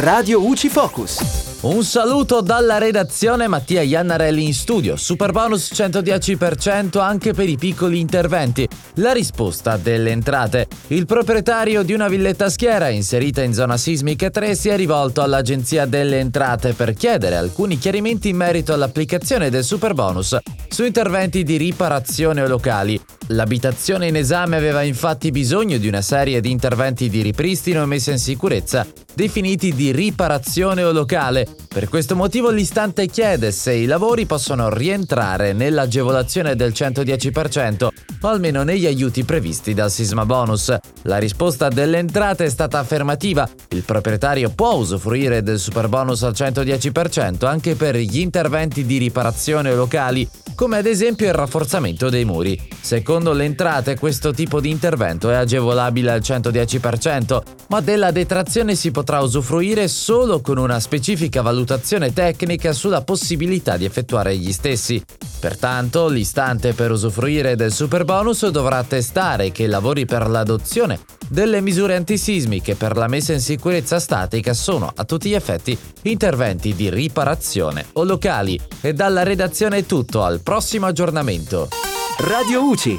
Radio UCI Focus. Un saluto dalla redazione Mattia Iannarelli in studio. Super bonus 110% anche per i piccoli interventi. La risposta delle entrate. Il proprietario di una villetta schiera inserita in zona sismica 3 si è rivolto all'Agenzia delle Entrate per chiedere alcuni chiarimenti in merito all'applicazione del super bonus su interventi di riparazione locali. L'abitazione in esame aveva infatti bisogno di una serie di interventi di ripristino e messa in sicurezza definiti di riparazione locale. Per questo motivo l'istante chiede se i lavori possono rientrare nell'agevolazione del 110% o almeno negli aiuti previsti dal sisma bonus. La risposta delle entrate è stata affermativa. Il proprietario può usufruire del super bonus al 110% anche per gli interventi di riparazione locali come ad esempio il rafforzamento dei muri. Secondo le entrate questo tipo di intervento è agevolabile al 110%, ma della detrazione si potrà usufruire solo con una specifica valutazione tecnica sulla possibilità di effettuare gli stessi. Pertanto, l'istante per usufruire del super bonus dovrà testare che i lavori per l'adozione delle misure antisismiche per la messa in sicurezza statica sono a tutti gli effetti interventi di riparazione o locali. E dalla redazione è tutto, al prossimo aggiornamento. Radio UCI,